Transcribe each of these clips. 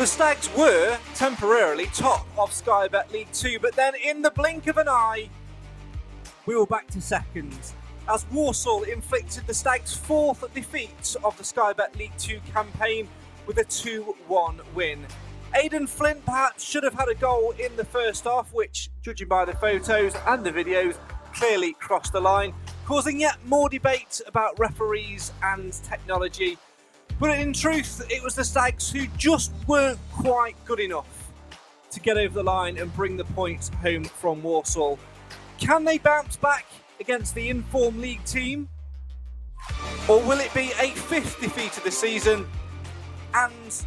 The Stags were temporarily top of Sky Bet League 2, but then in the blink of an eye, we were back to second as Walsall inflicted the Stags' fourth defeat of the Sky Bet League 2 campaign with a 2 1 win. Aden Flint perhaps should have had a goal in the first half, which, judging by the photos and the videos, clearly crossed the line, causing yet more debate about referees and technology. But in truth, it was the Stags who just weren't quite good enough to get over the line and bring the points home from Walsall. Can they bounce back against the informed league team? Or will it be a fifth defeat of the season and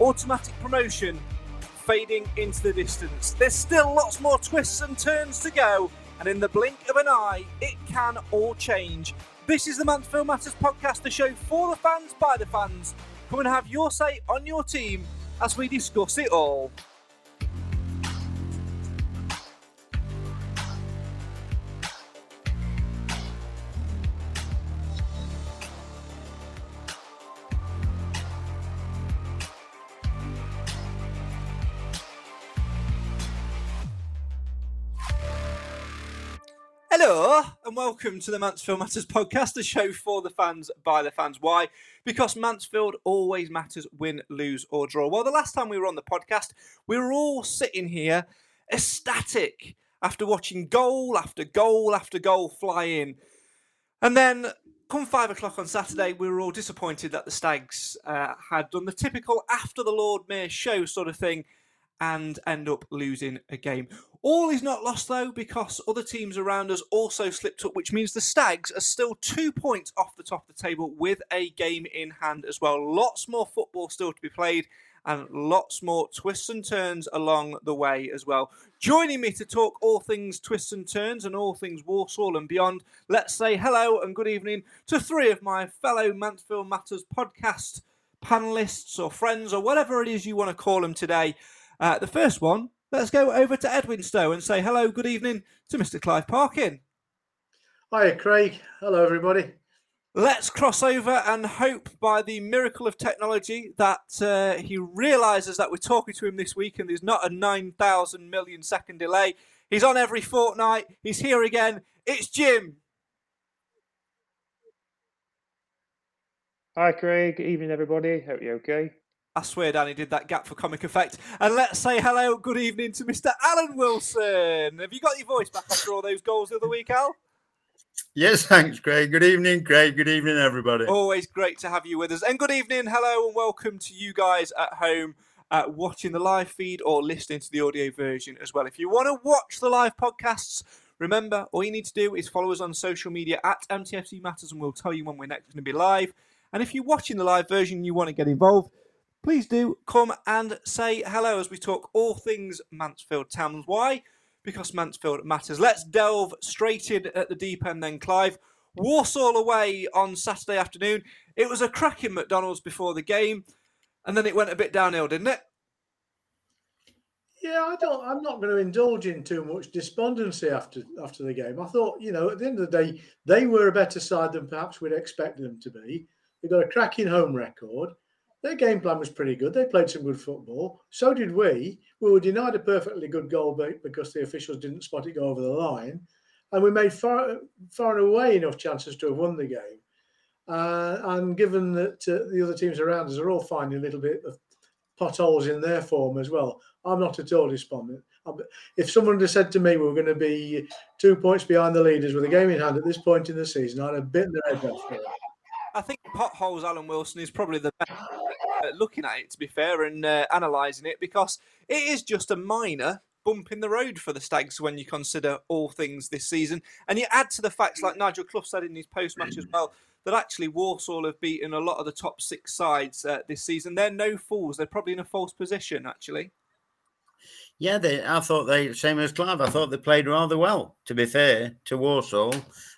automatic promotion fading into the distance? There's still lots more twists and turns to go, and in the blink of an eye, it can all change. This is the month Mansfield Matters podcast, the show for the fans, by the fans. Come and have your say on your team as we discuss it all. Hello and welcome to the Mansfield Matters podcast, the show for the fans by the fans. Why? Because Mansfield always matters win, lose, or draw. Well, the last time we were on the podcast, we were all sitting here ecstatic after watching goal after goal after goal fly in. And then come five o'clock on Saturday, we were all disappointed that the Stags uh, had done the typical after the Lord Mayor show sort of thing and end up losing a game. All is not lost though, because other teams around us also slipped up, which means the Stags are still two points off the top of the table with a game in hand as well. Lots more football still to be played. And lots more twists and turns along the way as well. Joining me to talk all things twists and turns and all things Walsall and beyond, let's say hello and good evening to three of my fellow Mansfield Matters podcast panelists or friends or whatever it is you want to call them today. Uh, the first one, let's go over to Edwinstowe and say hello, good evening to Mr. Clive Parkin. Hi, Craig. Hello, everybody. Let's cross over and hope by the miracle of technology that uh, he realizes that we're talking to him this week and there's not a 9,000 million second delay. He's on every fortnight. He's here again. It's Jim. Hi, Craig. Evening, everybody. Hope you're okay. I swear Danny did that gap for comic effect. And let's say hello, good evening to Mr. Alan Wilson. Have you got your voice back after all those goals of the other week, Al? Yes, thanks, Craig. Good evening, Craig. Good evening, everybody. Always great to have you with us. And good evening, hello, and welcome to you guys at home uh, watching the live feed or listening to the audio version as well. If you want to watch the live podcasts, remember, all you need to do is follow us on social media at MTFC Matters, and we'll tell you when we're next going to be live. And if you're watching the live version and you want to get involved, please do come and say hello as we talk all things Mansfield Towns. Why? Because Mansfield matters. Let's delve straight in at the deep end then, Clive. Walsall away on Saturday afternoon. It was a cracking McDonald's before the game, and then it went a bit downhill, didn't it? Yeah, I don't. I'm not going to indulge in too much despondency after after the game. I thought, you know, at the end of the day, they were a better side than perhaps we'd expect them to be. They got a cracking home record. Their game plan was pretty good. They played some good football. So did we. We were denied a perfectly good goal because the officials didn't spot it go over the line, and we made far far and away enough chances to have won the game. Uh, and given that uh, the other teams around us are all finding a little bit of potholes in their form as well, I'm not at all despondent. If someone had said to me we were going to be two points behind the leaders with a game in hand at this point in the season, I'd have bitten their head off. I think potholes, Alan Wilson, is probably the best looking at it, to be fair, and uh, analysing it because it is just a minor bump in the road for the Stags when you consider all things this season. And you add to the facts, like Nigel Clough said in his post match as well, that actually Walsall have beaten a lot of the top six sides uh, this season. They're no fools. They're probably in a false position, actually. Yeah, they, I thought they, same as Clive, I thought they played rather well, to be fair, to Walsall.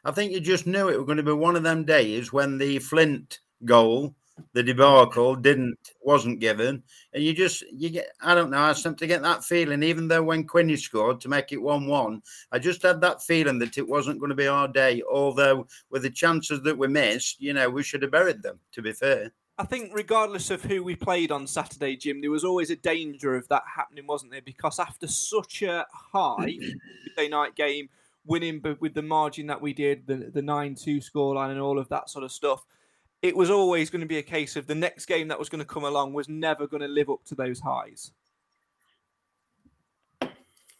I think you just knew it was going to be one of them days when the Flint goal the debacle didn't wasn't given, and you just you get I don't know I seem to get that feeling. Even though when Quinny scored to make it one one, I just had that feeling that it wasn't going to be our day. Although with the chances that we missed, you know, we should have buried them. To be fair. I think, regardless of who we played on Saturday, Jim, there was always a danger of that happening, wasn't there? Because after such a high Tuesday night game, winning but with the margin that we did, the the nine two scoreline, and all of that sort of stuff, it was always going to be a case of the next game that was going to come along was never going to live up to those highs.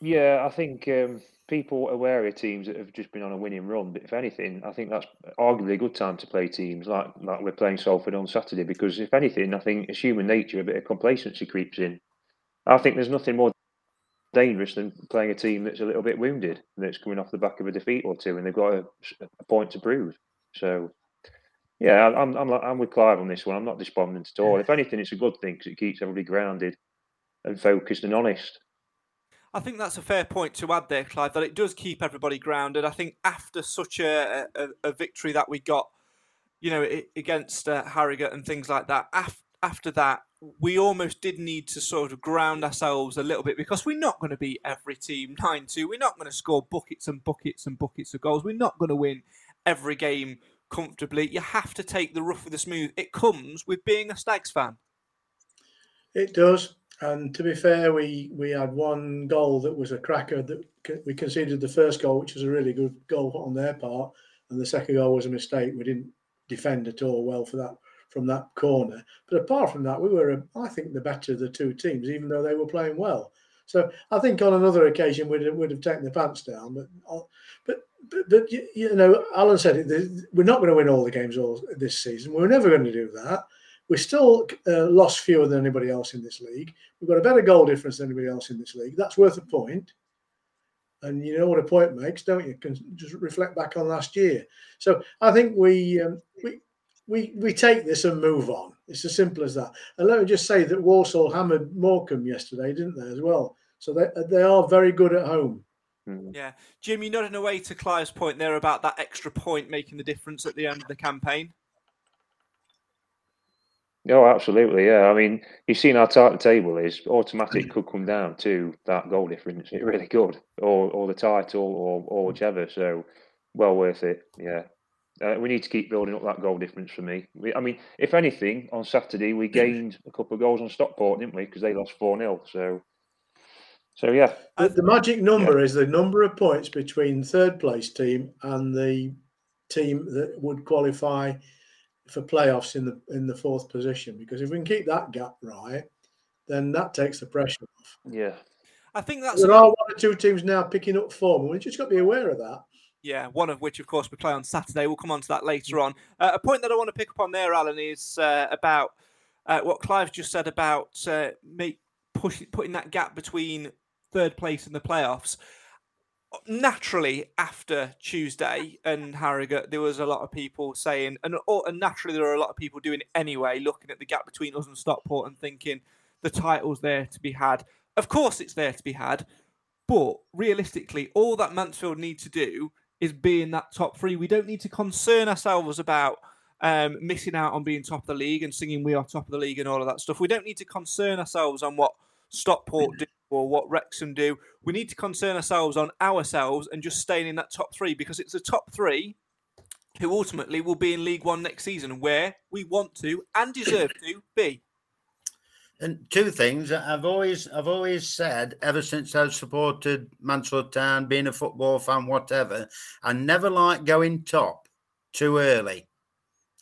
Yeah, I think um, people are wary of teams that have just been on a winning run. But if anything, I think that's arguably a good time to play teams like like we're playing Salford on Saturday because if anything, I think it's human nature, a bit of complacency creeps in. I think there's nothing more dangerous than playing a team that's a little bit wounded, that's coming off the back of a defeat or two, and they've got a, a point to prove. So yeah, I'm, I'm I'm with Clive on this one. I'm not despondent at all. If anything, it's a good thing because it keeps everybody grounded and focused and honest. I think that's a fair point to add there, Clive. That it does keep everybody grounded. I think after such a, a, a victory that we got, you know, against uh, Harrogate and things like that, af- after that, we almost did need to sort of ground ourselves a little bit because we're not going to beat every team 9 2. We're not going to score buckets and buckets and buckets of goals. We're not going to win every game comfortably. You have to take the rough with the smooth. It comes with being a Stags fan. It does. And to be fair, we we had one goal that was a cracker that we conceded the first goal, which was a really good goal on their part, and the second goal was a mistake. We didn't defend at all well for that from that corner. But apart from that, we were, I think, the better of the two teams, even though they were playing well. So I think on another occasion we'd would have taken the pants down, but uh, but but, you know, Alan said it. We're not going to win all the games all this season. We're never going to do that. We're still uh, lost fewer than anybody else in this league. We've got a better goal difference than anybody else in this league. That's worth a point. And you know what a point makes, don't you? Can just reflect back on last year. So I think we um, we we we take this and move on. It's as simple as that. And let me just say that Walsall hammered Morecambe yesterday, didn't they, as well? So they they are very good at home. Hmm. Yeah, Jim, you nodding away to Clive's point there about that extra point making the difference at the end of the campaign. Oh, absolutely. Yeah. I mean, you've seen how tight the table is. Automatic could come down to that goal difference. It really could, or or the title, or or whichever. So, well worth it. Yeah. Uh, we need to keep building up that goal difference for me. We, I mean, if anything, on Saturday we gained a couple of goals on Stockport, didn't we? Because they lost 4 0. So so yeah, the, the magic number yeah. is the number of points between third place team and the team that would qualify for playoffs in the in the fourth position. Because if we can keep that gap right, then that takes the pressure off. Yeah, I think that's there are one or two teams now picking up form, and we just got to be aware of that. Yeah, one of which, of course, we play on Saturday. We'll come on to that later on. Uh, a point that I want to pick up on there, Alan, is uh, about uh, what Clive just said about uh, make, push, putting that gap between third place in the playoffs. Naturally, after Tuesday and Harrogate, there was a lot of people saying, and, and naturally, there are a lot of people doing it anyway, looking at the gap between us and Stockport and thinking the title's there to be had. Of course, it's there to be had, but realistically, all that Mansfield need to do is be in that top three. We don't need to concern ourselves about um, missing out on being top of the league and singing "We are top of the league" and all of that stuff. We don't need to concern ourselves on what Stockport do or what Wrexham do. We need to concern ourselves on ourselves and just staying in that top three because it's the top three who ultimately will be in League One next season, where we want to and deserve to be. And two things I've always I've always said ever since I've supported Mansfield Town, being a football fan, whatever, I never like going top too early.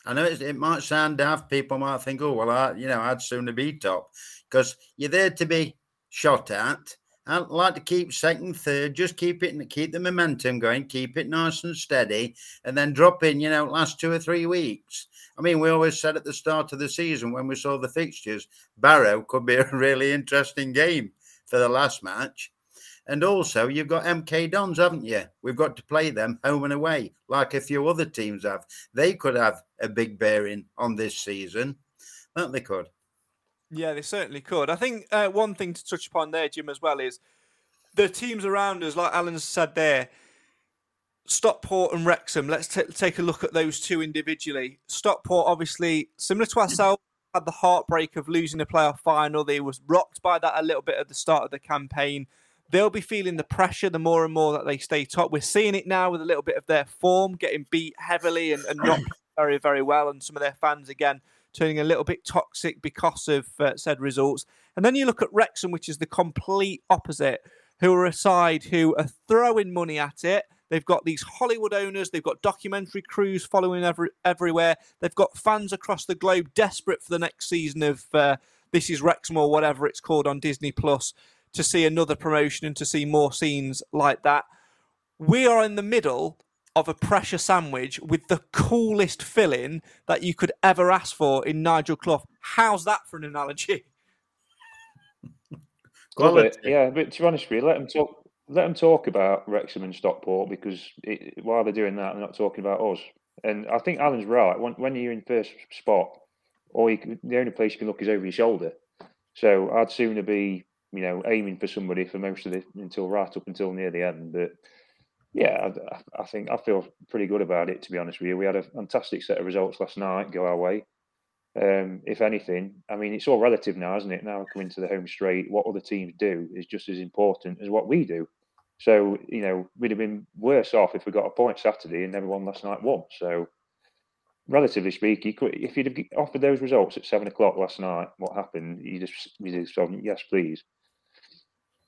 I know it might sound daft. People might think, "Oh, well, I, you know, I'd sooner be top," because you're there to be shot at. I like to keep second, third, just keep it and keep the momentum going, keep it nice and steady, and then drop in, you know, last two or three weeks. I mean, we always said at the start of the season when we saw the fixtures, Barrow could be a really interesting game for the last match. And also, you've got MK Dons, haven't you? We've got to play them home and away, like a few other teams have. They could have a big bearing on this season. That they could. Yeah, they certainly could. I think uh, one thing to touch upon there, Jim, as well, is the teams around us, like Alan said there, Stockport and Wrexham. Let's t- take a look at those two individually. Stockport, obviously, similar to ourselves, had the heartbreak of losing a playoff final. They was rocked by that a little bit at the start of the campaign. They'll be feeling the pressure the more and more that they stay top. We're seeing it now with a little bit of their form getting beat heavily and, and not very, very well, and some of their fans again turning a little bit toxic because of uh, said results. And then you look at Wrexham, which is the complete opposite, who are a side who are throwing money at it. They've got these Hollywood owners. They've got documentary crews following every, everywhere. They've got fans across the globe desperate for the next season of uh, This Is Wrexham or whatever it's called on Disney Plus to see another promotion and to see more scenes like that. We are in the middle of a pressure sandwich with the coolest filling that you could ever ask for in Nigel Clough. How's that for an analogy? Love it. Yeah, but to be honest with you, let them talk. Let them talk about Wrexham and Stockport because it, while they're doing that, they're not talking about us. And I think Alan's right. When, when you're in first spot, or can, the only place you can look is over your shoulder. So I'd sooner be, you know, aiming for somebody for most of it until right up until near the end. But yeah, I, think I feel pretty good about it. To be honest with you, we had a fantastic set of results last night go our way. Um, if anything, I mean, it's all relative now, isn't it? Now coming to the home straight, what other teams do is just as important as what we do. So you know, we'd have been worse off if we got a point Saturday and everyone last night won. So, relatively speaking, if you'd have offered those results at seven o'clock last night, what happened? You just you just yes, please.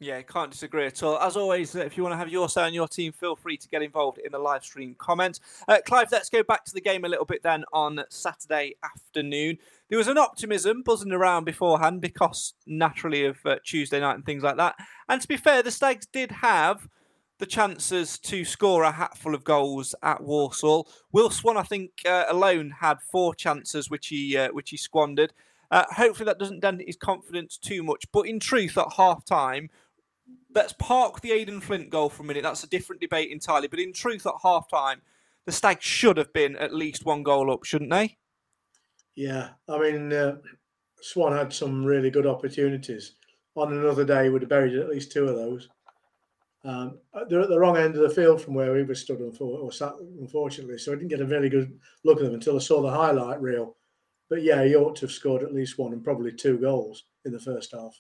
Yeah, can't disagree at all. As always, if you want to have your say on your team, feel free to get involved in the live stream comment. Uh, Clive, let's go back to the game a little bit then on Saturday afternoon. There was an optimism buzzing around beforehand because naturally of uh, Tuesday night and things like that. And to be fair, the Stags did have the chances to score a hatful of goals at Walsall. Will Swan, I think, uh, alone had four chances which he uh, which he squandered. Uh, hopefully, that doesn't dent his confidence too much. But in truth, at half time, let's park the Aden Flint goal for a minute. That's a different debate entirely. But in truth, at half time, the Stags should have been at least one goal up, shouldn't they? Yeah. I mean, uh, Swan had some really good opportunities. On another day, would have buried at least two of those. Um, they're at the wrong end of the field from where we were stood, or sat, unfortunately. So I didn't get a very good look at them until I saw the highlight reel. But yeah, he ought to have scored at least one and probably two goals in the first half.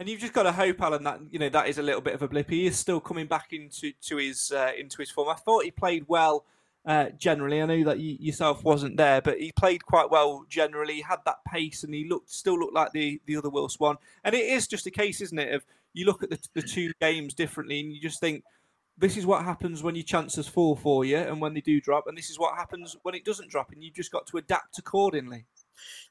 And you've just got to hope, Alan, that you know that is a little bit of a blip. He is still coming back into to his uh, into his form. I thought he played well uh, generally. I know that you yourself wasn't there, but he played quite well generally. Had that pace, and he looked still looked like the the other Will Swan. And it is just a case, isn't it, of you look at the, the two games differently, and you just think this is what happens when your chances fall for you, and when they do drop, and this is what happens when it doesn't drop, and you've just got to adapt accordingly.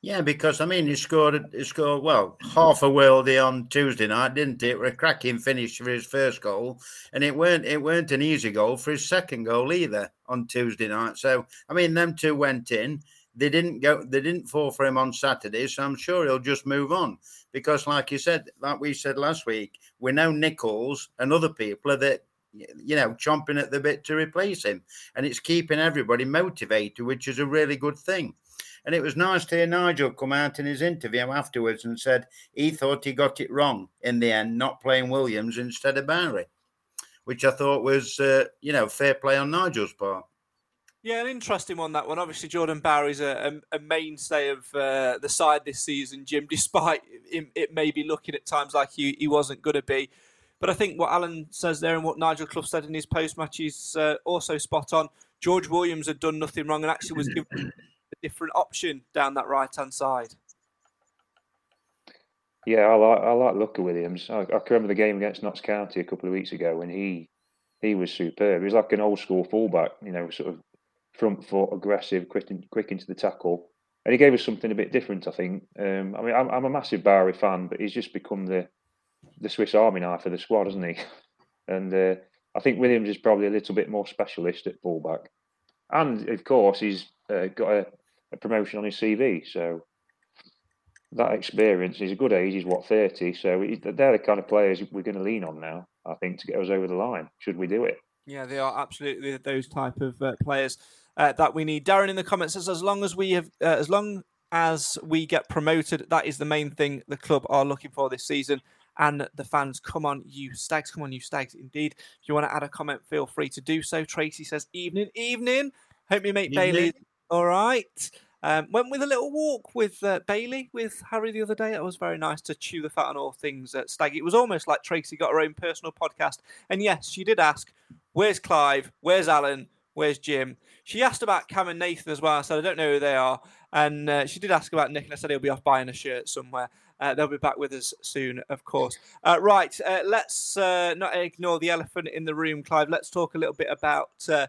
Yeah, because I mean, he scored he scored well half a worldie on Tuesday night, didn't he? it? A cracking finish for his first goal, and it weren't it weren't an easy goal for his second goal either on Tuesday night. So I mean, them two went in. They didn't go. They didn't fall for him on Saturday, so I'm sure he'll just move on because, like you said, like we said last week, we know Nichols and other people are that you know chomping at the bit to replace him, and it's keeping everybody motivated, which is a really good thing. And it was nice to hear Nigel come out in his interview afterwards and said he thought he got it wrong in the end, not playing Williams instead of Bowery. which I thought was, uh, you know, fair play on Nigel's part. Yeah, an interesting one that one. Obviously, Jordan Bowery's a, a, a mainstay of uh, the side this season, Jim. Despite it, it may be looking at times like he, he wasn't going to be, but I think what Alan says there and what Nigel Clough said in his post match is uh, also spot on. George Williams had done nothing wrong and actually was given different option down that right hand side. Yeah, I like I like Luca Williams. I, I can remember the game against Notts County a couple of weeks ago when he he was superb. He was like an old school fullback, you know, sort of front foot, aggressive, quick, in, quick into the tackle, and he gave us something a bit different. I think. Um, I mean, I'm, I'm, a massive Bowery fan, but he's just become the the Swiss Army knife for the squad, hasn't he? And uh, I think Williams is probably a little bit more specialist at fullback, and of course he's uh, got a, a promotion on his CV, so that experience. He's a good age. He's what thirty. So he, they're the kind of players we're going to lean on now. I think to get us over the line. Should we do it? Yeah, they are absolutely those type of uh, players uh, that we need. Darren in the comments says, as long as we have, uh, as long as we get promoted, that is the main thing the club are looking for this season. And the fans, come on, you stags, come on, you stags. Indeed, if you want to add a comment, feel free to do so. Tracy says, evening, evening. Hope you mate evening. Bailey. All right. Um, went with a little walk with uh, Bailey with Harry the other day. It was very nice to chew the fat on all things at Stag. It was almost like Tracy got her own personal podcast. And yes, she did ask, "Where's Clive? Where's Alan? Where's Jim?" She asked about Cam and Nathan as well. I said, "I don't know who they are." And uh, she did ask about Nick, and I said he'll be off buying a shirt somewhere. Uh, they'll be back with us soon, of course. Uh, right, uh, let's uh, not ignore the elephant in the room, Clive. Let's talk a little bit about uh,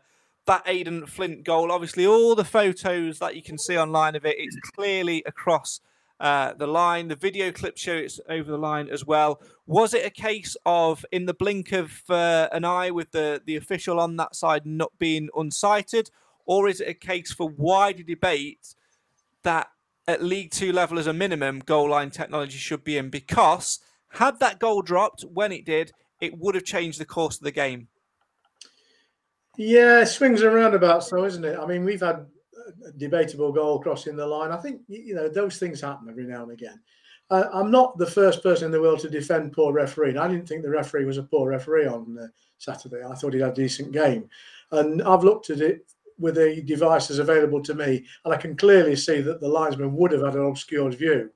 that Aden Flint goal. Obviously, all the photos that you can see online of it, it's clearly across uh, the line. The video clip show it's over the line as well. Was it a case of in the blink of uh, an eye with the, the official on that side not being unsighted, or is it a case for wider debate that at League Two level as a minimum, goal line technology should be in? Because had that goal dropped when it did, it would have changed the course of the game. Yeah, swings and roundabouts, though, isn't it? I mean, we've had a debatable goal crossing the line. I think you know those things happen every now and again. Uh, I'm not the first person in the world to defend poor refereeing. I didn't think the referee was a poor referee on uh, Saturday. I thought he had a decent game, and I've looked at it with the devices available to me, and I can clearly see that the linesman would have had an obscured view.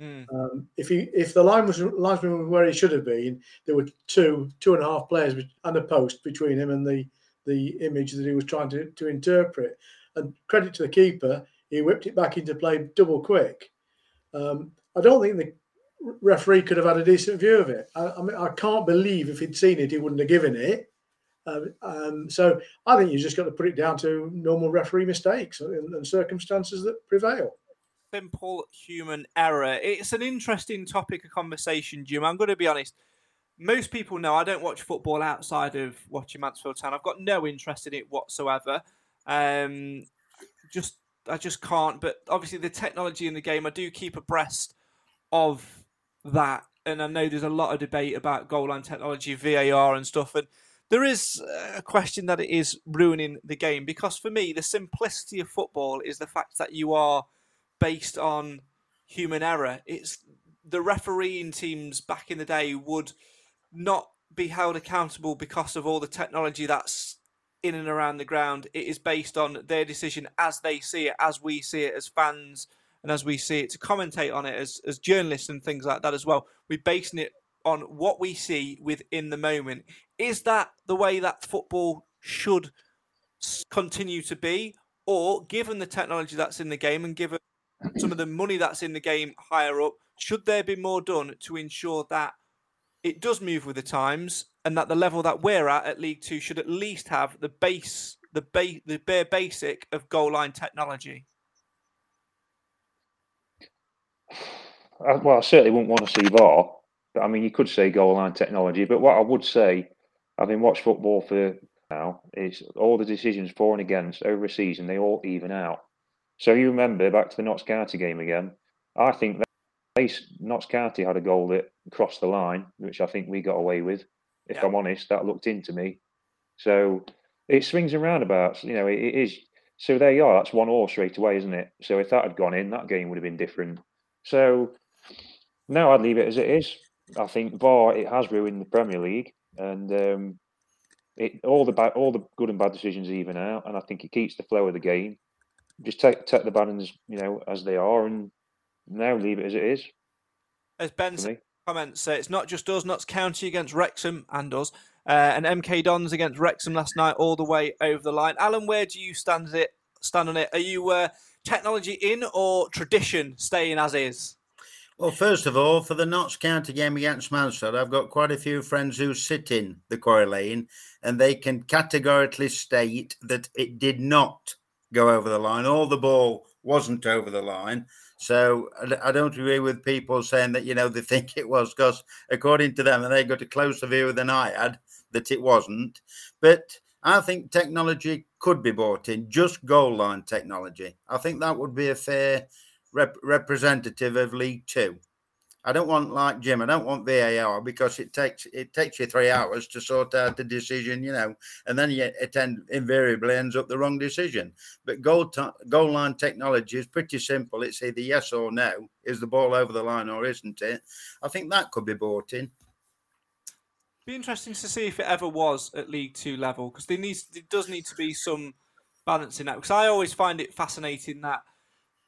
Mm. Um, if he if the line was linesman was where he should have been, there were two two and a half players and a post between him and the the image that he was trying to, to interpret. And credit to the keeper, he whipped it back into play double quick. Um, I don't think the referee could have had a decent view of it. I, I mean, I can't believe if he'd seen it, he wouldn't have given it. Um, um, so I think you just got to put it down to normal referee mistakes and, and circumstances that prevail simple human error. It's an interesting topic of conversation, Jim. I'm going to be honest most people know I don't watch football outside of watching Mansfield Town. I've got no interest in it whatsoever. Um, just I just can't. But obviously, the technology in the game, I do keep abreast of that. And I know there's a lot of debate about goal line technology, VAR, and stuff. And there is a question that it is ruining the game because for me, the simplicity of football is the fact that you are based on human error. It's the refereeing teams back in the day would not be held accountable because of all the technology that's in and around the ground. It is based on their decision as they see it, as we see it as fans, and as we see it to commentate on it as, as journalists and things like that as well. We're basing it on what we see within the moment. Is that the way that football should continue to be? Or given the technology that's in the game and given some of the money that's in the game higher up, should there be more done to ensure that it does move with the times, and that the level that we're at at League Two should at least have the base, the the bare basic of goal line technology. Uh, well, I certainly wouldn't want to see VAR. But I mean, you could say goal line technology. But what I would say, having watched football for now, is all the decisions for and against over a season, they all even out. So you remember back to the Notts County game again. I think least Notts County had a goal that crossed the line, which I think we got away with. If yeah. I'm honest, that looked into me. So it swings and roundabouts. You know, it, it is. So there you are. That's one all straight away, isn't it? So if that had gone in, that game would have been different. So now I'd leave it as it is. I think VAR it has ruined the Premier League, and um, it, all the bad, all the good and bad decisions even out, and I think it keeps the flow of the game. Just take take the banners, you know, as they are, and now leave it as it is. As Ben comments, uh, it's not just us, Notts County against Wrexham and us, uh, and MK Dons against Wrexham last night, all the way over the line. Alan, where do you stand it? Stand on it? Are you uh, technology in or tradition staying as is? Well, first of all, for the Notts County game against Mansfield, I've got quite a few friends who sit in the Quarry Lane and they can categorically state that it did not go over the line. All the ball wasn't over the line. So I don't agree with people saying that, you know, they think it was because according to them, and they got a closer view than I had, that it wasn't. But I think technology could be bought in, just goal line technology. I think that would be a fair rep- representative of League Two. I don't want like Jim. I don't want VAR because it takes it takes you three hours to sort out the decision, you know, and then you, it end, invariably ends up the wrong decision. But goal t- goal line technology is pretty simple. It's either yes or no. Is the ball over the line or isn't it? I think that could be bought in. Be interesting to see if it ever was at League Two level because there needs there does need to be some balance in that. Because I always find it fascinating that,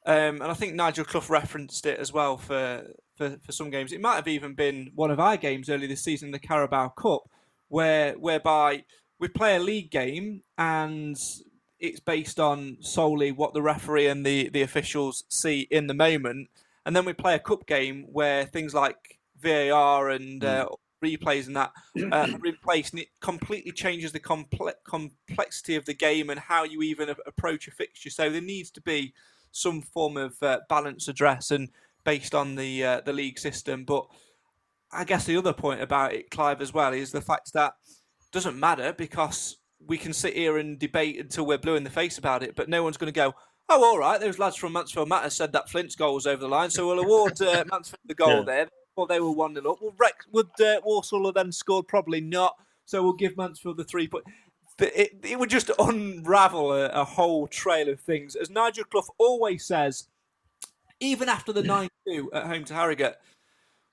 um, and I think Nigel Clough referenced it as well for, for for some games. It might have even been one of our games early this season, the Carabao Cup, where whereby we play a league game and it's based on solely what the referee and the the officials see in the moment, and then we play a cup game where things like VAR and uh, replays and that uh, replaced, and it completely changes the comple- complexity of the game and how you even approach a fixture. So there needs to be some form of uh, balance address and based on the uh, the league system. But I guess the other point about it, Clive, as well, is the fact that it doesn't matter because we can sit here and debate until we're blue in the face about it, but no one's going to go. Oh, all right. Those lads from Mansfield Matter said that Flint's goal was over the line, so we'll award uh, Mansfield the goal yeah. there well, they were 1 0 up. Well, Rex, would uh, Walsall have then scored? Probably not. So we'll give Mansfield the three point. It, it would just unravel a, a whole trail of things. As Nigel Clough always says, even after the 9 2 at home to Harrogate,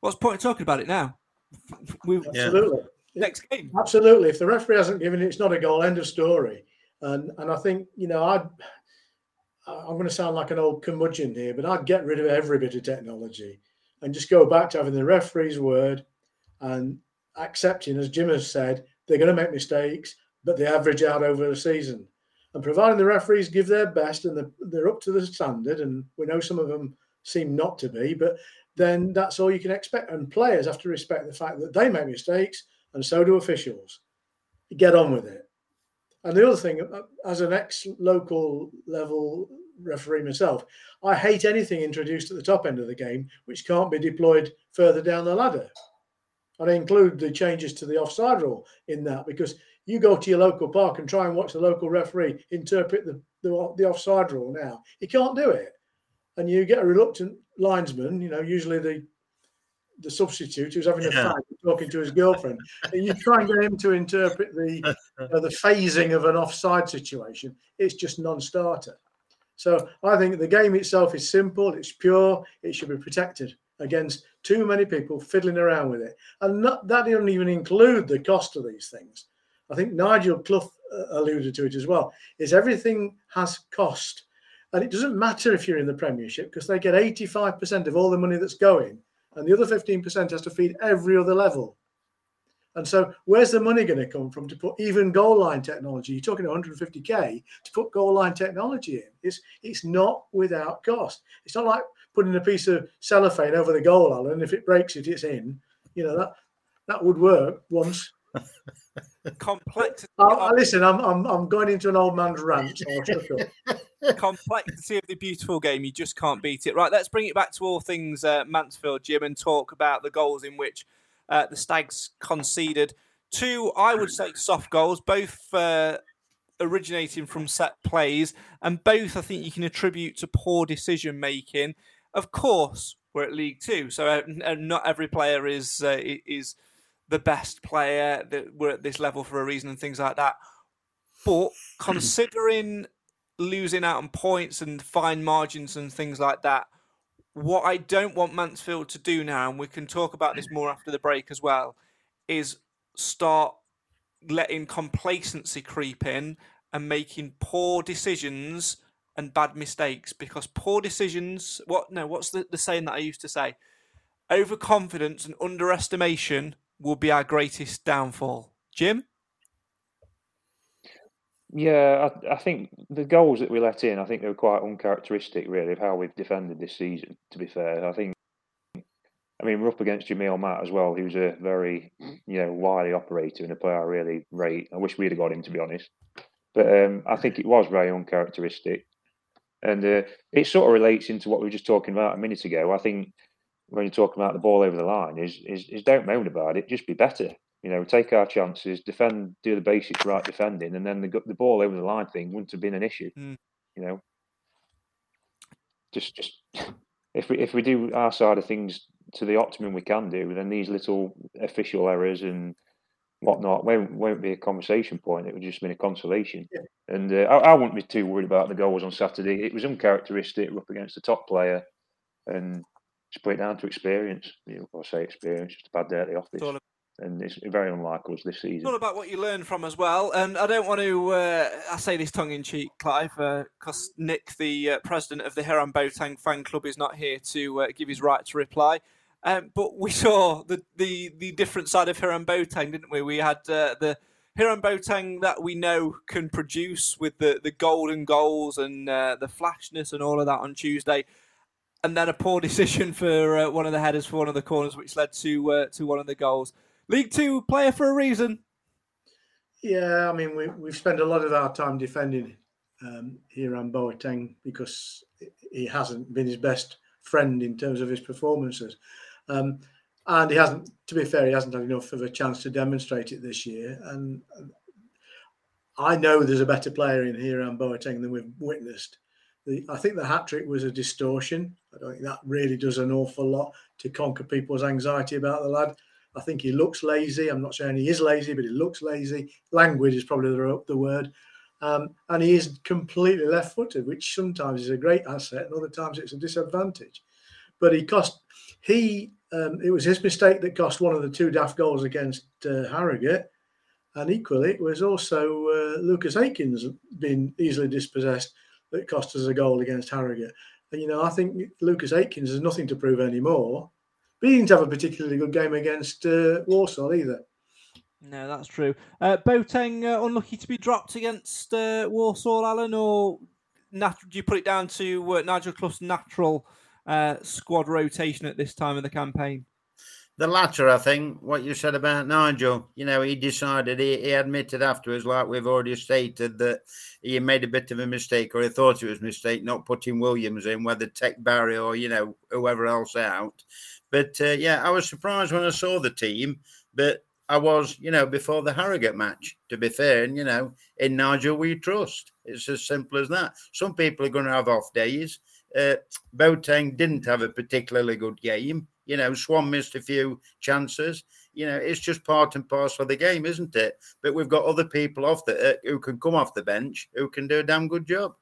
what's the point of talking about it now? we Absolutely. Next game. Absolutely. If the referee hasn't given it, it's not a goal. End of story. And and I think, you know, I'd. I'm going to sound like an old curmudgeon here, but I'd get rid of every bit of technology and just go back to having the referee's word and accepting, as Jim has said, they're going to make mistakes, but they average out over the season. And providing the referees give their best and they're up to the standard, and we know some of them seem not to be, but then that's all you can expect. And players have to respect the fact that they make mistakes, and so do officials. Get on with it. And the other thing, uh, as an ex local level referee myself, I hate anything introduced at the top end of the game which can't be deployed further down the ladder. And I include the changes to the offside rule in that because you go to your local park and try and watch the local referee interpret the, the, the offside rule now. He can't do it. And you get a reluctant linesman, you know, usually the the substitute who's having a yeah. talking to his girlfriend, and you try and get him to interpret the uh, the phasing of an offside situation. It's just non-starter. So I think the game itself is simple, it's pure, it should be protected against too many people fiddling around with it. And not, that doesn't even include the cost of these things. I think Nigel Clough uh, alluded to it as well, is everything has cost. And it doesn't matter if you're in the Premiership because they get 85% of all the money that's going, and the other 15% has to feed every other level. And so, where's the money going to come from to put even goal line technology? You're talking 150k to put goal line technology in. It's it's not without cost. It's not like putting a piece of cellophane over the goal, Alan. And if it breaks it, it's in. You know that that would work once. Complexity. Oh, listen, I'm, I'm I'm going into an old man's rant. So Complexity of the beautiful game, you just can't beat it. Right, let's bring it back to all things uh, Mansfield, Jim, and talk about the goals in which uh, the Stags conceded two, I would say, soft goals, both uh, originating from set plays, and both I think you can attribute to poor decision making. Of course, we're at League Two, so uh, not every player is uh, is the best player. That we're at this level for a reason, and things like that. But considering losing out on points and fine margins and things like that, what I don't want Mansfield to do now, and we can talk about this more after the break as well, is start letting complacency creep in and making poor decisions and bad mistakes because poor decisions what no what's the, the saying that i used to say overconfidence and underestimation will be our greatest downfall jim yeah, I, I, think the goals that we let in, I think they were quite uncharacteristic, really, of how we've defended this season. To be fair, I think, I mean, we're up against Jamille Matt as well, who's a very, you know, wily operator and a player I really rate. I wish we'd have got him, to be honest. But um, I think it was very uncharacteristic, and uh, it sort of relates into what we were just talking about a minute ago. I think when you're talking about the ball over the line, is is, is don't moan about it, just be better. You know, take our chances, defend, do the basics right defending, and then the the ball over the line thing wouldn't have been an issue. Mm. You know, just just if we if we do our side of things to the optimum we can do, then these little official errors and whatnot won't won't be a conversation point. It would just be a consolation. Yeah. And uh, I, I wouldn't be too worried about the goals on Saturday. It was uncharacteristic. We're up against the top player, and just put it down to experience. You know, I say experience, just a bad day at the office and it's very unlike us this season. It's all about what you learn from as well. And I don't want to, uh, I say this tongue in cheek, Clive, because uh, Nick, the uh, president of the Hiram Boateng fan club, is not here to uh, give his right to reply. Um, but we saw the, the, the different side of Hiram Boateng, didn't we? We had uh, the Hiram Boateng that we know can produce with the, the golden goals and uh, the flashness and all of that on Tuesday. And then a poor decision for one of the headers for one of the corners, which led to to one of the goals. League Two player for a reason. Yeah, I mean, we, we've spent a lot of our time defending um, Hiram Boateng because he hasn't been his best friend in terms of his performances. Um, and he hasn't, to be fair, he hasn't had enough of a chance to demonstrate it this year. And I know there's a better player in here Hiram Boateng than we've witnessed. The, I think the hat trick was a distortion. I don't think that really does an awful lot to conquer people's anxiety about the lad. I think he looks lazy. I'm not saying he is lazy, but he looks lazy. Language is probably the, the word. Um, and he is completely left footed, which sometimes is a great asset and other times it's a disadvantage. But he cost, he, um, it was his mistake that cost one of the two daft goals against uh, Harrogate. And equally, it was also uh, Lucas Akins being easily dispossessed that cost us a goal against Harrogate. And, you know, I think Lucas Akins has nothing to prove anymore. But he didn't have a particularly good game against uh, Walsall either. No, that's true. Uh, Boateng uh, unlucky to be dropped against uh, Walsall, Alan, or nat- do you put it down to uh, Nigel Clough's natural uh, squad rotation at this time of the campaign? The latter, I think, what you said about Nigel. You know, he decided, he, he admitted afterwards, like we've already stated, that he made a bit of a mistake, or he thought it was a mistake, not putting Williams in, whether Tech Bowery or, you know, whoever else out. But uh, yeah, I was surprised when I saw the team, but I was, you know, before the Harrogate match, to be fair. And, you know, in Nigel, we trust. It's as simple as that. Some people are going to have off days. Uh, Boateng didn't have a particularly good game. You know, Swan missed a few chances. You know, it's just part and parcel of the game, isn't it? But we've got other people off the uh, who can come off the bench who can do a damn good job.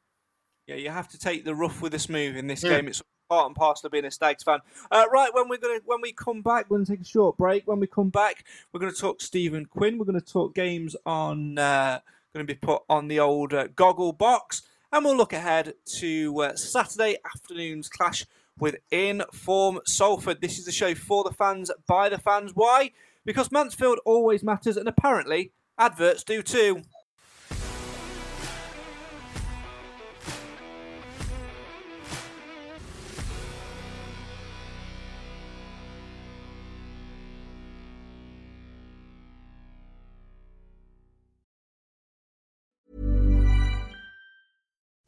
Yeah, you have to take the rough with the smooth in this yeah. game. It's part and parcel of being a Stags fan. Uh, right, when we're gonna when we come back, we're gonna take a short break. When we come back, we're gonna talk Stephen Quinn. We're gonna talk games on uh, going to be put on the old uh, goggle box, and we'll look ahead to uh, Saturday afternoon's clash with Inform Salford. This is the show for the fans by the fans. Why? Because Mansfield always matters, and apparently adverts do too.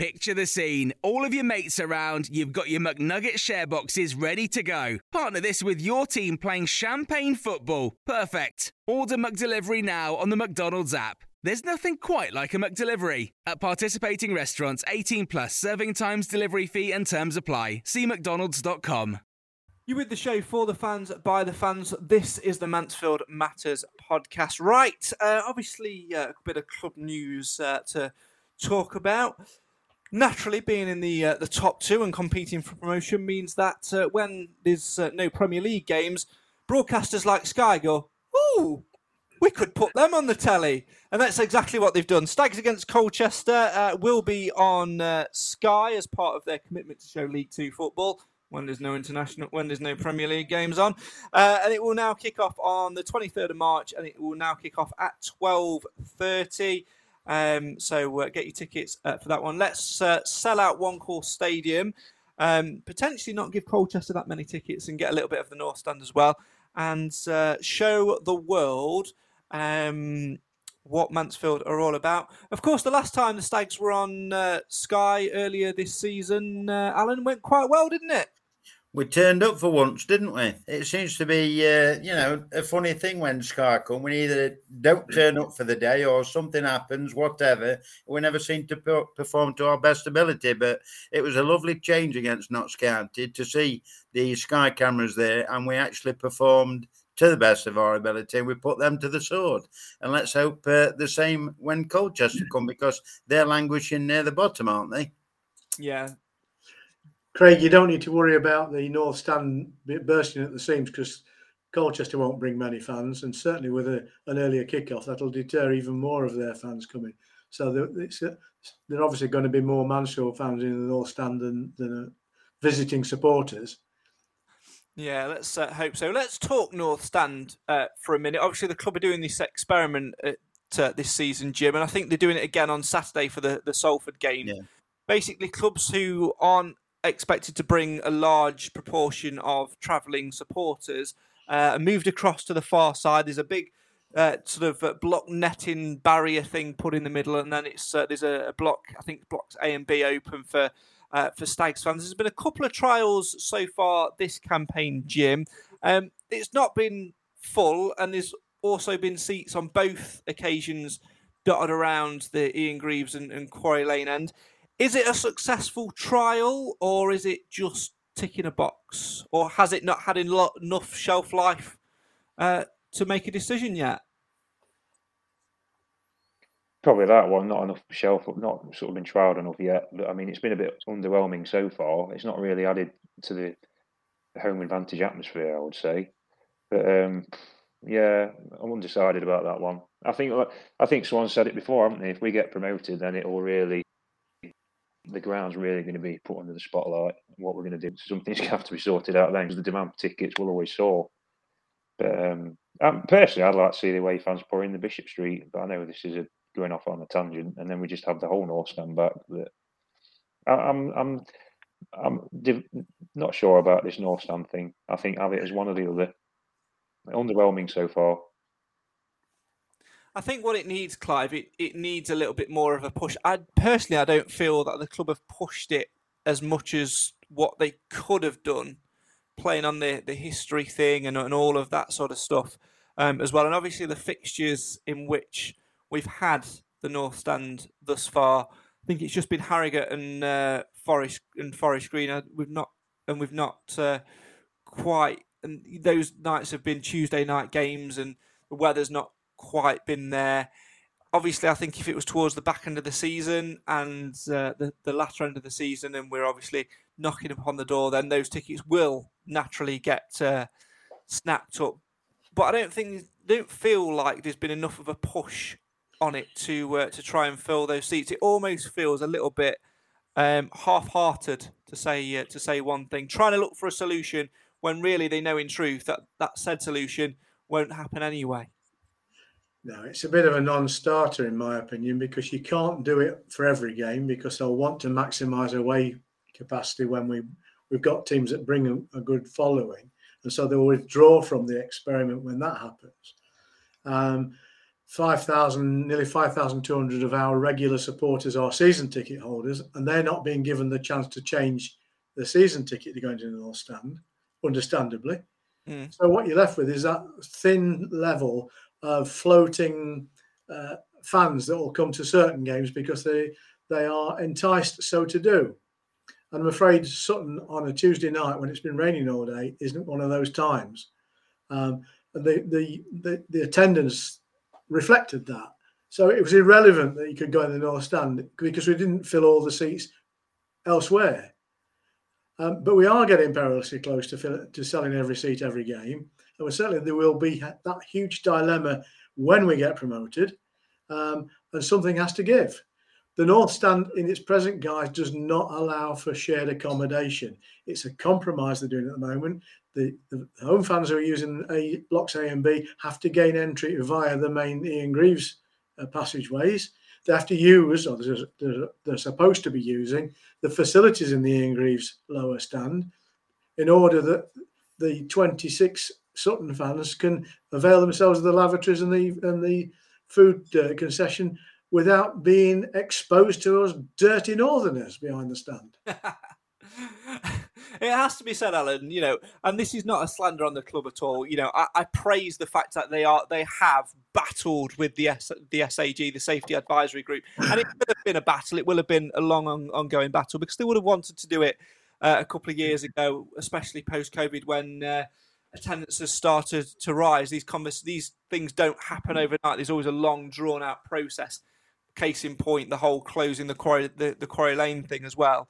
Picture the scene. All of your mates around, you've got your McNugget share boxes ready to go. Partner this with your team playing champagne football. Perfect. Order McDelivery now on the McDonald's app. There's nothing quite like a McDelivery. At participating restaurants, 18 plus serving times, delivery fee, and terms apply. See McDonald's.com. You with the show for the fans, by the fans. This is the Mansfield Matters podcast. Right, uh, obviously, uh, a bit of club news uh, to talk about naturally being in the uh, the top two and competing for promotion means that uh, when there's uh, no Premier League games, broadcasters like Sky go, "Ooh, we could put them on the telly," and that's exactly what they've done. Stags against Colchester uh, will be on uh, Sky as part of their commitment to show League Two football. When there's no international, when there's no Premier League games on, uh, and it will now kick off on the 23rd of March, and it will now kick off at 12:30. Um, so uh, get your tickets uh, for that one. Let's uh, sell out One Call Stadium. Um, potentially not give Colchester that many tickets and get a little bit of the North Stand as well, and uh, show the world um, what Mansfield are all about. Of course, the last time the Stags were on uh, Sky earlier this season, uh, Alan went quite well, didn't it? We turned up for once, didn't we? It seems to be, uh, you know, a funny thing when Sky come. We either don't turn up for the day or something happens, whatever. We never seem to perform to our best ability. But it was a lovely change against Notts County to see the Sky cameras there, and we actually performed to the best of our ability. We put them to the sword, and let's hope uh, the same when Colchester come because they're languishing near the bottom, aren't they? Yeah, Craig, you don't need to worry about the North Stand bursting at the seams because Colchester won't bring many fans, and certainly with a, an earlier kickoff, that'll deter even more of their fans coming. So there, are obviously going to be more Mansfield fans in the North Stand than, than uh, visiting supporters. Yeah, let's uh, hope so. Let's talk North Stand uh, for a minute. Obviously, the club are doing this experiment at, uh, this season, Jim, and I think they're doing it again on Saturday for the, the Salford game. Yeah. Basically, clubs who aren't expected to bring a large proportion of travelling supporters. Uh, moved across to the far side. There's a big uh, sort of uh, block netting barrier thing put in the middle, and then it's uh, there's a, a, block. I think blocks A and B open for uh, for Stags fans. There's been a couple of trials so far this campaign, Jim. Um, it's not been full, and there's also been seats on both occasions dotted around the Ian Greaves and, and Quarry Lane end. Is it a successful trial or is it just ticking a box? Or has it not had enough shelf life uh, to make a decision yet? Probably that one, not enough shelf, not sort of been trialed enough yet. But I mean, it's been a bit underwhelming so far. It's not really added to the home advantage atmosphere, I would say. But um, yeah, I'm undecided about that one. I think I think someone said it before, haven't they? If we get promoted, then it will really the ground's really going to be put under the spotlight. What we're going to do, something's going to have to be sorted out then because the demand for tickets will always soar. But um, personally, I'd like to see the away fans pour in the Bishop Street, but I know this is a, going off on a tangent, and then we just have the whole North Stand back. That I'm, I'm, I'm div- not sure about this North Stand thing. I think have it as one or the other. Underwhelming so far. I think what it needs, Clive, it, it needs a little bit more of a push. I personally, I don't feel that the club have pushed it as much as what they could have done, playing on the, the history thing and, and all of that sort of stuff um, as well. And obviously, the fixtures in which we've had the North Stand thus far, I think it's just been Harrogate and uh, Forest and Forest Green. Uh, we've not and we've not uh, quite. And those nights have been Tuesday night games, and the weather's not quite been there. Obviously, I think if it was towards the back end of the season and uh, the the latter end of the season, and we're obviously knocking upon the door, then those tickets will naturally get uh, snapped up. But I don't think don't feel like there's been enough of a push on it to uh, to try and fill those seats. It almost feels a little bit um, half-hearted to say uh, to say one thing, trying to look for a solution when really they know in truth that that said solution won't happen anyway. No, it's a bit of a non-starter in my opinion because you can't do it for every game because they'll want to maximise away capacity when we we've got teams that bring a, a, good following, and so they'll withdraw from the experiment when that happens. Um, 5,000, nearly 5,200 of our regular supporters are season ticket holders, and they're not being given the chance to change the season ticket to go into the North Stand, understandably. Mm. So what you're left with is that thin level of floating uh, fans that will come to certain games because they they are enticed so to do. And I'm afraid Sutton on a Tuesday night when it's been raining all day isn't one of those times. Um, the, the, the the attendance reflected that. So it was irrelevant that you could go in the North Stand because we didn't fill all the seats elsewhere. Um, but we are getting perilously close to, fill, to selling every seat every game. And certainly there will be that huge dilemma when we get promoted, um, and something has to give. The North Stand, in its present guise, does not allow for shared accommodation. It's a compromise they're doing at the moment the, the home fans who are using a blocks A and B have to gain entry via the main Ian Greaves uh, passageways. They have to use, or they're, they're, they're, supposed to be using, the facilities in the Ian Greaves lower stand in order that the 26 Sutton fans can avail themselves of the lavatories and the and the food uh, concession without being exposed to us dirty northerners behind the stand. it has to be said, Alan. You know, and this is not a slander on the club at all. You know, I, I praise the fact that they are they have battled with the S, the SAG, the Safety Advisory Group, and it will have been a battle. It will have been a long, on, ongoing battle because they would have wanted to do it uh, a couple of years ago, especially post COVID when. Uh, attendance has started to rise. These convers- these things don't happen overnight. There's always a long, drawn out process. Case in point, the whole closing the quarry, the, the quarry lane thing as well.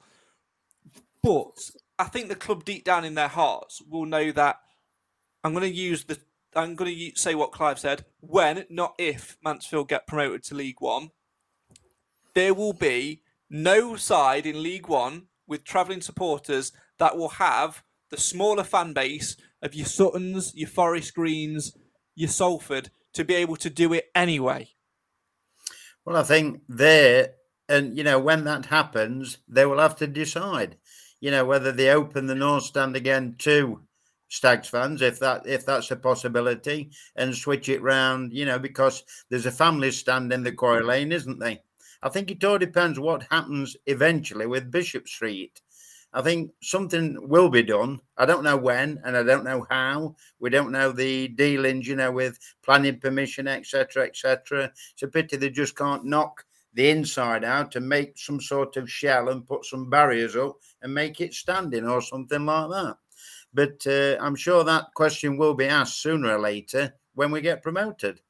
But I think the club deep down in their hearts will know that I'm going to use the I'm going to say what Clive said when, not if, Mansfield get promoted to League One. There will be no side in League One with travelling supporters that will have the smaller fan base of your Suttons, your Forest Greens, your Salford to be able to do it anyway. Well, I think there, and you know, when that happens, they will have to decide you know, whether they open the North Stand again to Stags fans, if that if that's a possibility, and switch it round, you know, because there's a family stand in the Quarry Lane, isn't there? I think it all depends what happens eventually with Bishop Street. I think something will be done. I don't know when and I don't know how. We don't know the dealings, you know, with planning permission, etc., etc. It's a pity they just can't knock the inside out to make some sort of shell and put some barriers up and make it standing or something like that. But uh, I'm sure that question will be asked sooner or later when we get promoted.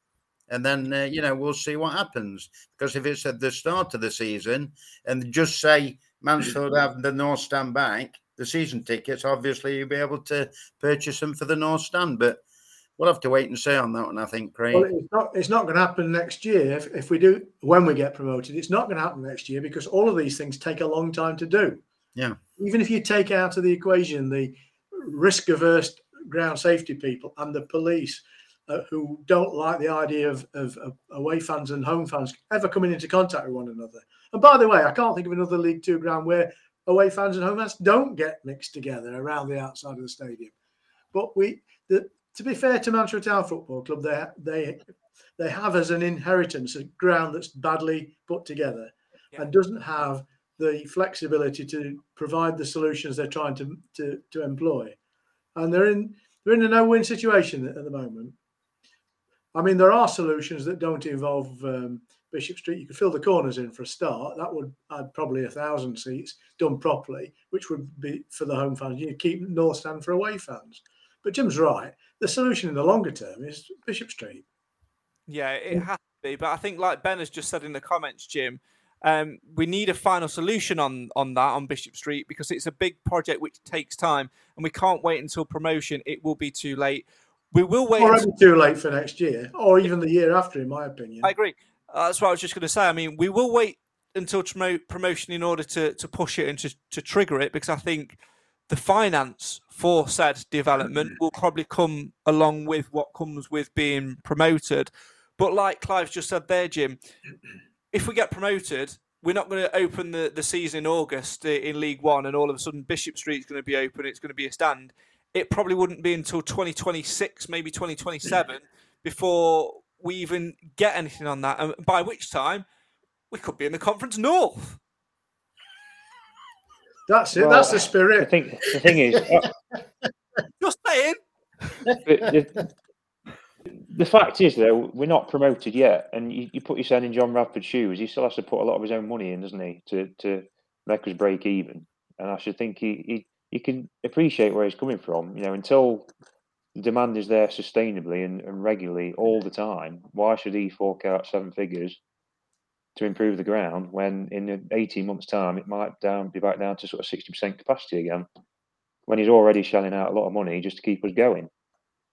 And then, uh, you know, we'll see what happens. Because if it's at the start of the season and just say Mansfield have the North Stand back, the season tickets, obviously you'll be able to purchase them for the North Stand. But we'll have to wait and see on that one. I think, Craig. Well, it's not. It's not going to happen next year. If, if we do, when we get promoted, it's not going to happen next year because all of these things take a long time to do. Yeah. Even if you take out of the equation the risk-averse ground safety people and the police. Uh, who don't like the idea of, of, of, away fans and home fans ever coming into contact with one another. And by the way, I can't think of another League Two ground where away fans and home fans don't get mixed together around the outside of the stadium. But we, the, to be fair to Mansfield Town Football Club, they they they have as an inheritance a ground that's badly put together yeah. and doesn't have the flexibility to provide the solutions they're trying to, to to employ, and they're in they're in a no-win situation at the moment. I mean, there are solutions that don't involve um, Bishop Street. You could fill the corners in for a start. That would add probably a thousand seats done properly, which would be for the home fans. You keep North Stand for away fans. But Jim's right the solution in the longer term is Bishop Street. Yeah, it has to be. But I think, like Ben has just said in the comments, Jim, um, we need a final solution on on that on Bishop Street because it's a big project which takes time, and we can't wait until promotion. It will be too late. We will wait. Already until... too late for next year, or even the year after, in my opinion. I agree. Uh, that's what I was just going to say. I mean, we will wait until promotion in order to to push it and to to trigger it because I think the finance for said development will probably come along with what comes with being promoted. But like Clive's just said there, Jim, if we get promoted, we're not going to open the, the season in August in League One and all of a sudden Bishop Street is going to be open, it's going to be a stand. It probably wouldn't be until 2026, maybe 2027, before we even get anything on that. And by which time, we could be in the Conference North. That's it. Well, That's the spirit. I think the thing is, uh, Just saying. the, the fact is, though, we're not promoted yet, and you, you put yourself in John Radford's shoes. He still has to put a lot of his own money in, doesn't he, to to make us break even? And I should think he he, he can appreciate where he's coming from. You know, until the demand is there sustainably and, and regularly all the time, why should he fork out seven figures to improve the ground when in 18 months' time it might down be back down to sort of 60% capacity again? When he's already shelling out a lot of money just to keep us going.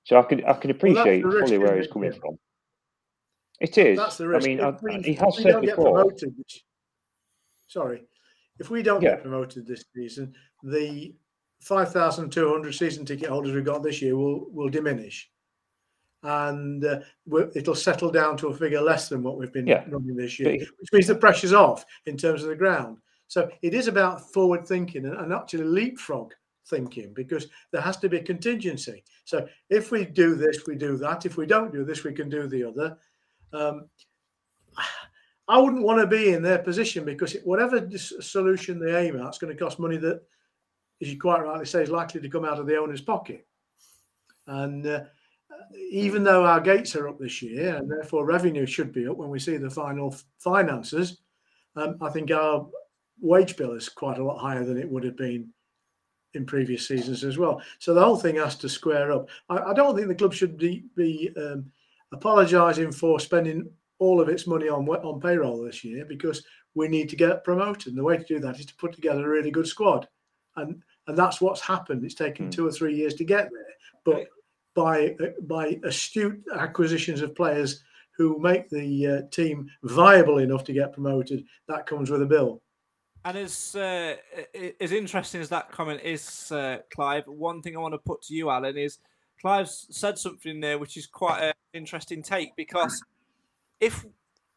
So I can I can appreciate risk, fully where he's coming from. It is. That's the I mean, I, we- he has said before. promoted sorry, if we don't Yeah. get promoted this season, the five thousand two hundred season ticket holders we've got this year will will diminish, and uh, it'll settle down to a figure less than what we've been Yeah. running this year, which means the pressure's off in terms of the ground. So it is about forward thinking and, and actually leapfrog thinking because there has to be contingency. So if we do this, we do that. If we don't do this, we can do the other. Um, I wouldn't want to be in their position because it- whatever solution they aim at, it's going to cost money that, as you quite rightly say, is likely to come out of the owner's pocket. And uh, even though our gates are up this year and therefore revenue should be up when we see the final finances, um, I think our wage bill is quite a lot higher than it would have been in previous seasons as well. So the whole thing has to square up. I, I don't think the club should be, be um, apologising for spending all of its money on on payroll this year because we need to get promoted. And the way to do that is to put together a really good squad, and and that's what's happened. It's taken Mm. two or three years to get there, but by by astute acquisitions of players who make the uh, team viable enough to get promoted, that comes with a bill. And as uh, as interesting as that comment is, uh, Clive, one thing I want to put to you, Alan, is Clive's said something there which is quite an interesting take because if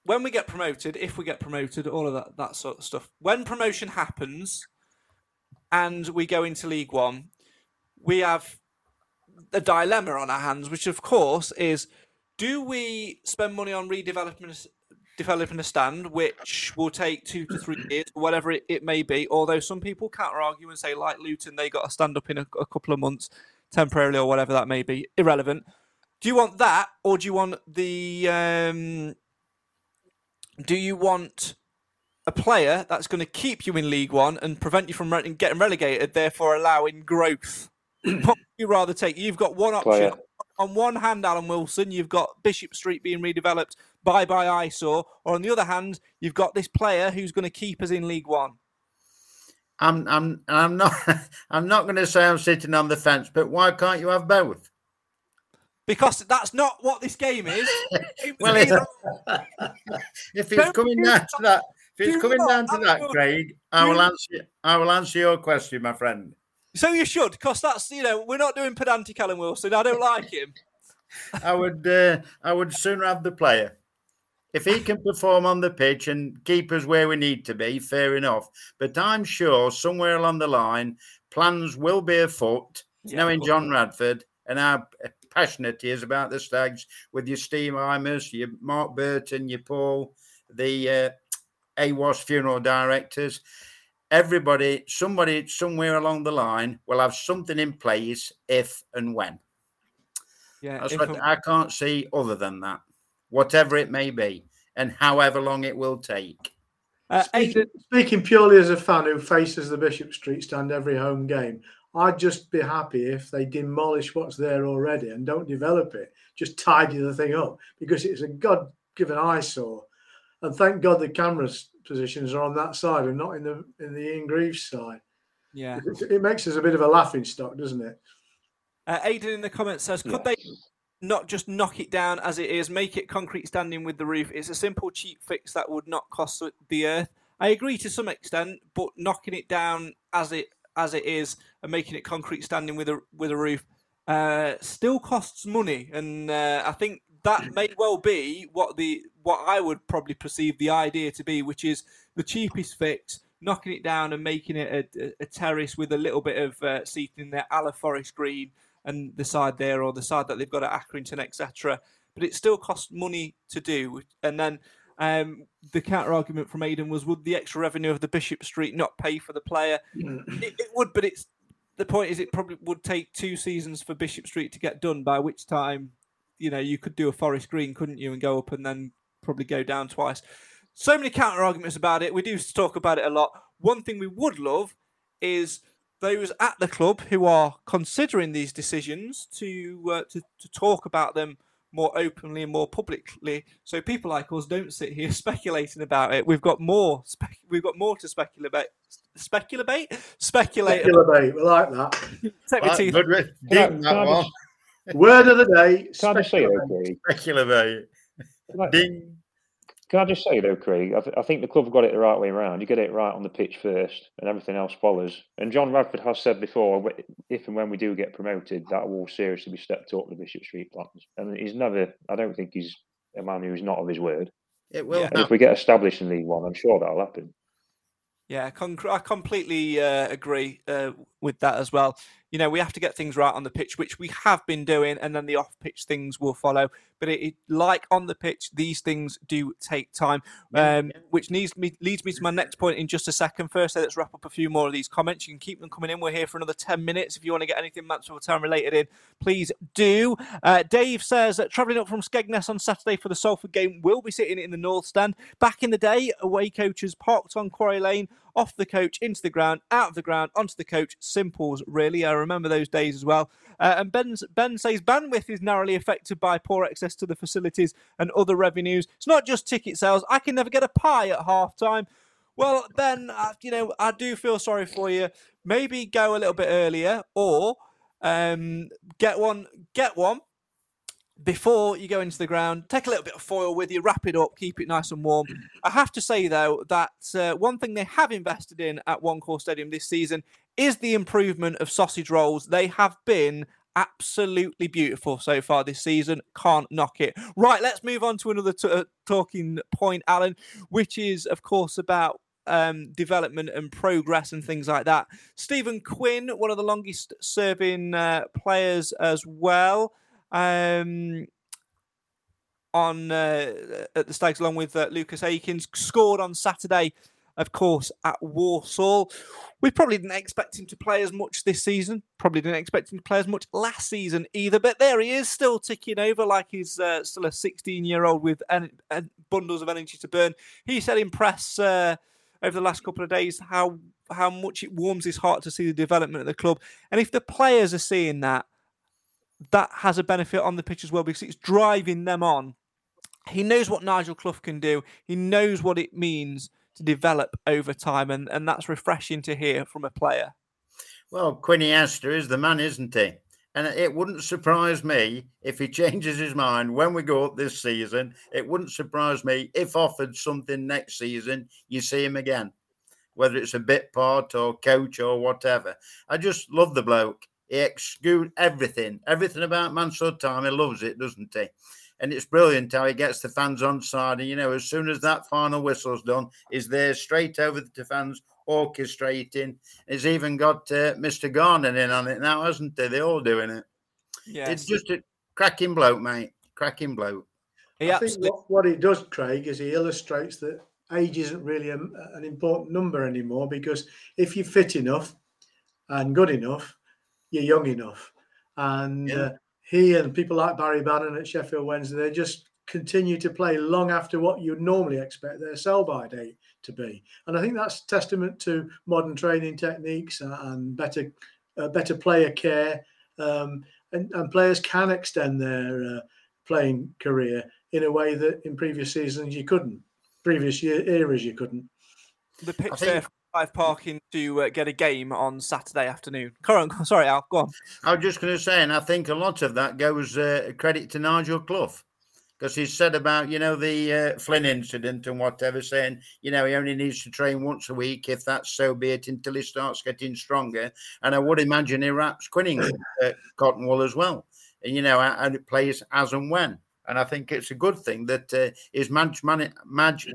when we get promoted, if we get promoted, all of that that sort of stuff, when promotion happens and we go into League One, we have a dilemma on our hands, which of course is: do we spend money on redevelopment? Developing a stand, which will take two to three years, whatever it, it may be. Although some people counter argue and say, like Luton, they got a stand up in a, a couple of months temporarily, or whatever that may be. Irrelevant. Do you want that, or do you want the? Um, do you want a player that's going to keep you in League One and prevent you from re- getting relegated, therefore allowing growth? what would you rather take? You've got one option. Player. On one hand, Alan Wilson, you've got Bishop Street being redeveloped. Bye bye eyesore. Or on the other hand, you've got this player who's going to keep us in League One. I'm I'm I'm not I'm not going to say I'm sitting on the fence, but why can't you have both? Because that's not what this game is. Well, if, either- if it's Don't coming do down to that, if it's coming down to that, Craig, I will answer. I will answer your question, my friend. so you should, because that's you know we're not doing pedantic Alan Wilson. I don't like him. I would uh, I would sooner have the player. If he can perform on the pitch and keep us where we need to be, fair enough. But I'm sure somewhere along the line, plans will be afoot. Yeah, knowing John Radford and how passionate he is about the Stags, with your Steve Imers, your Mark Burton, your Paul, the uh, AWAS funeral directors, everybody, somebody somewhere along the line will have something in place if and when. Yeah, That's what I'm- I can't see other than that, whatever it may be, and however long it will take. uh, Speaking, speaking purely as a fan who faces the Bishop Street stand every home game, I'd just be happy if they demolish what's there already and don't develop it. Just tidy the thing up because it's a God given eyesore. And thank God the cameras positions are on that side and not in the in the Ian Greaves side. yeah. It, it makes us a bit of a laughing stock, doesn't it? Uh, Aidan in the comments says, could Yes. they not just knock it down as it is, make it concrete standing with the roof? It's a simple, cheap fix that would not cost the earth. I agree to some extent, but knocking it down as it as it is and making it concrete standing with a with a roof uh, still costs money, and uh, I think that may well be what the what I would probably perceive the idea to be, which is the cheapest fix. Knocking it down and making it a, a, a terrace with a little bit of uh, seating there, a la forest green, and the side there or the side that they've got at Accrington, etc. but it still costs money to do. And then um, the counter argument from Aidan was, would the extra revenue of the Bishop Street not pay for the player? it, it would, but it's the point is it probably would take two seasons for Bishop Street to get done. By which time, you know, you could do a Forest Green, couldn't you, and go up and then probably go down twice. So many counter arguments about it. We do talk about it a lot. One thing we would love is those at the club who are considering these decisions to uh, to, to talk about them more openly and more publicly, so people like us don't sit here speculating about it. We've got more. Spec- we've got more to speculate. Speculate, speculate. Speculate. We like that. Take my teeth. Ding that one. Word of the day. Can I just say though, Craig? Speculate. Can I, Ding. can I just say though, Craig? I, th- I think the club have got it the right way around. You get it right on the pitch first, and everything else follows. And John Radford has said before, if and when we do get promoted, that will seriously be stepped up the Bishop Street plans. And he's never. I don't think he's a man who's not of his word. It will. And if we get established in League One, I'm sure that'll happen. Yeah, con- I completely uh, agree uh, with that as well. You know, we have to get things right on the pitch, which we have been doing, and then the off pitch things will follow. But it, it, like on the pitch, these things do take time, um, which needs me, leads me to my next point in just a second. First, let's wrap up a few more of these comments. You can keep them coming in. We're here for another 10 minutes. If you want to get anything Mansfield Town related in, please do. Uh, Dave says, uh, travelling up from Skegness on Saturday for the Salford game, will be sitting in the North Stand. Back in the day, away coaches parked on Quarry Lane off the coach, into the ground, out of the ground, onto the coach. Simples, really. I remember those days as well. Uh, and ben, ben says bandwidth is narrowly affected by poor access to the facilities and other revenues. It's not just ticket sales. I can never get a pie at half time. Well, Ben, you know, I do feel sorry for you. Maybe go a little bit earlier or um, get one, get one before you go into the ground, take a little bit of foil with you, wrap it up, keep it nice and warm. I have to say, though, that uh, one thing they have invested in at One Call Stadium this season is the improvement of sausage rolls. They have been absolutely beautiful so far this season. Can't knock it. Right, let's move on to another t- uh, talking point, Alan, which is, of course, about um, development and progress and things like that. Stephen Quinn, one of the longest serving uh, players as well um, on uh, at the Stags, along with uh, Lucas Akins, scored on Saturday, of course, at Walsall. We probably didn't expect him to play as much this season. Probably didn't expect him to play as much last season either. But there he is, still ticking over like he's uh, still a 16 year old with en- en- bundles of energy to burn. He said in press uh, over the last couple of days how how much it warms his heart to see the development of the club. And if the players are seeing that, that has a benefit on the pitch as well because it's driving them on. He knows what Nigel Clough can do. He knows what it means to develop over time, and, and that's refreshing to hear from a player. Well, Quinny Astor is the man, isn't he? And it wouldn't surprise me if he changes his mind when we go up this season. It wouldn't surprise me if offered something next season, you see him again, whether it's a bit part or coach or whatever. I just love the bloke. He excludes everything, everything about Mansfield Town. He loves it, doesn't he? And it's brilliant how he gets the fans on side. And you know, as soon as that final whistle's done, he's there straight over the fans, orchestrating. He's even got uh, Mr. Garner in on it now, hasn't he? They're all doing it. Yeah, It's just a cracking bloke, mate. Cracking bloke. He I think what, what he does, Craig, is he illustrates that age isn't really a, an important number anymore because if you're fit enough and good enough, you're young enough. And Yeah. uh, he and people like Barry Bannan at Sheffield Wednesday, they just continue to play long after what you'd normally expect their sell by date to be. And I think that's testament to modern training techniques and, and better uh, better player care. Um, and, and players can extend their uh, playing career in a way that in previous seasons you couldn't, previous year eras you couldn't. the pitch think- there five parking to uh, get a game on Saturday afternoon. Current, sorry, Al, go on. I was just going to say, and I think a lot of that goes uh, credit to Nigel Clough because he said about you know the uh, Flint incident and whatever, saying you know he only needs to train once a week if that's so be it until he starts getting stronger. And I would imagine he wraps Quinning uh, cotton wool as well, and you know and it plays as and when. And I think it's a good thing that uh, his manage, man, manage,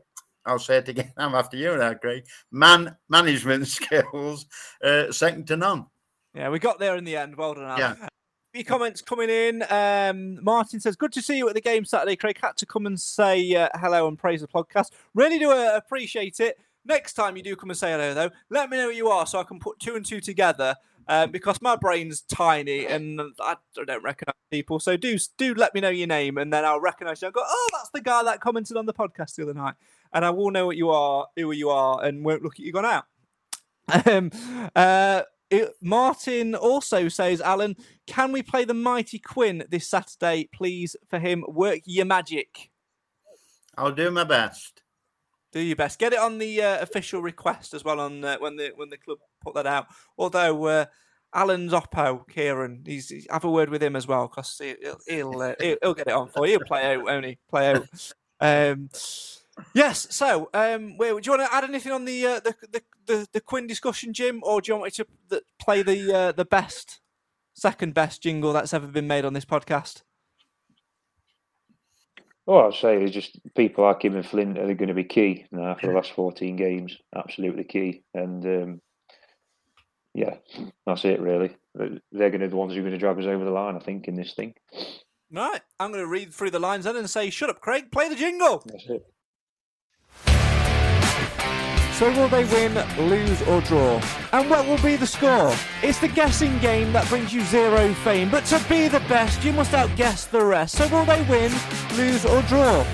I'll say it again. I'm after you now, Craig. Man management skills, uh, second to none. Yeah, we got there in the end. Well done. Yeah. comments coming in. Um, Martin says, "Good to see you at the game Saturday, Craig. Had to come and say uh, hello and praise the podcast. Really do uh, appreciate it. Next time you do come and say hello, though, let me know who you are so I can put two and two together. Um, because my brain's tiny and I don't recognize people. So do do let me know your name, and then I'll recognize you. I go, oh, that's the guy that commented on the podcast the other night, and I will know what you are, who you are, and won't look at you gone out. Um, uh, it, Martin also says, Alan, can we play the Mighty Quinn this Saturday, please? For him, work your magic. I'll do my best. Do your best. Get it on the uh, official request as well on uh, when the when the club put that out. Although uh, Alan's Oppo, Kieran, he's, he's, have a word with him as well because he'll he'll, uh, he'll, he'll get it on for you. He'll play out, only play out. Um, Yes. So, um, wait, do you want to add anything on the uh, the, the, the the Quinn discussion, Jim, or do you want me to play the uh, the best, second best jingle that's ever been made on this podcast? All I'd say is just people like him and Flint are going to be key now for the last 14 games. Absolutely key. And um, yeah, that's it, really. They're going to be the ones who are going to drag us over the line, I think, in this thing. Right. I'm going to read through the lines then and say, shut up, Craig, play the jingle. That's it. So will they win, lose or draw? And what will be the score? It's the guessing game that brings you zero fame, but to be the best you must outguess the rest. So will they win, lose or draw?